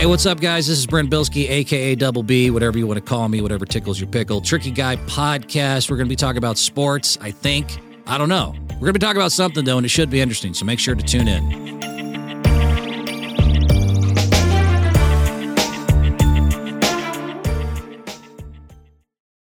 Hey, what's up, guys? This is Brent Bielski, aka Double B, whatever you want to call me, whatever tickles your pickle. Tricky Guy podcast. We're going to be talking about sports, I think. I don't know. We're going to be talking about something, though, and it should be interesting, so make sure to tune in.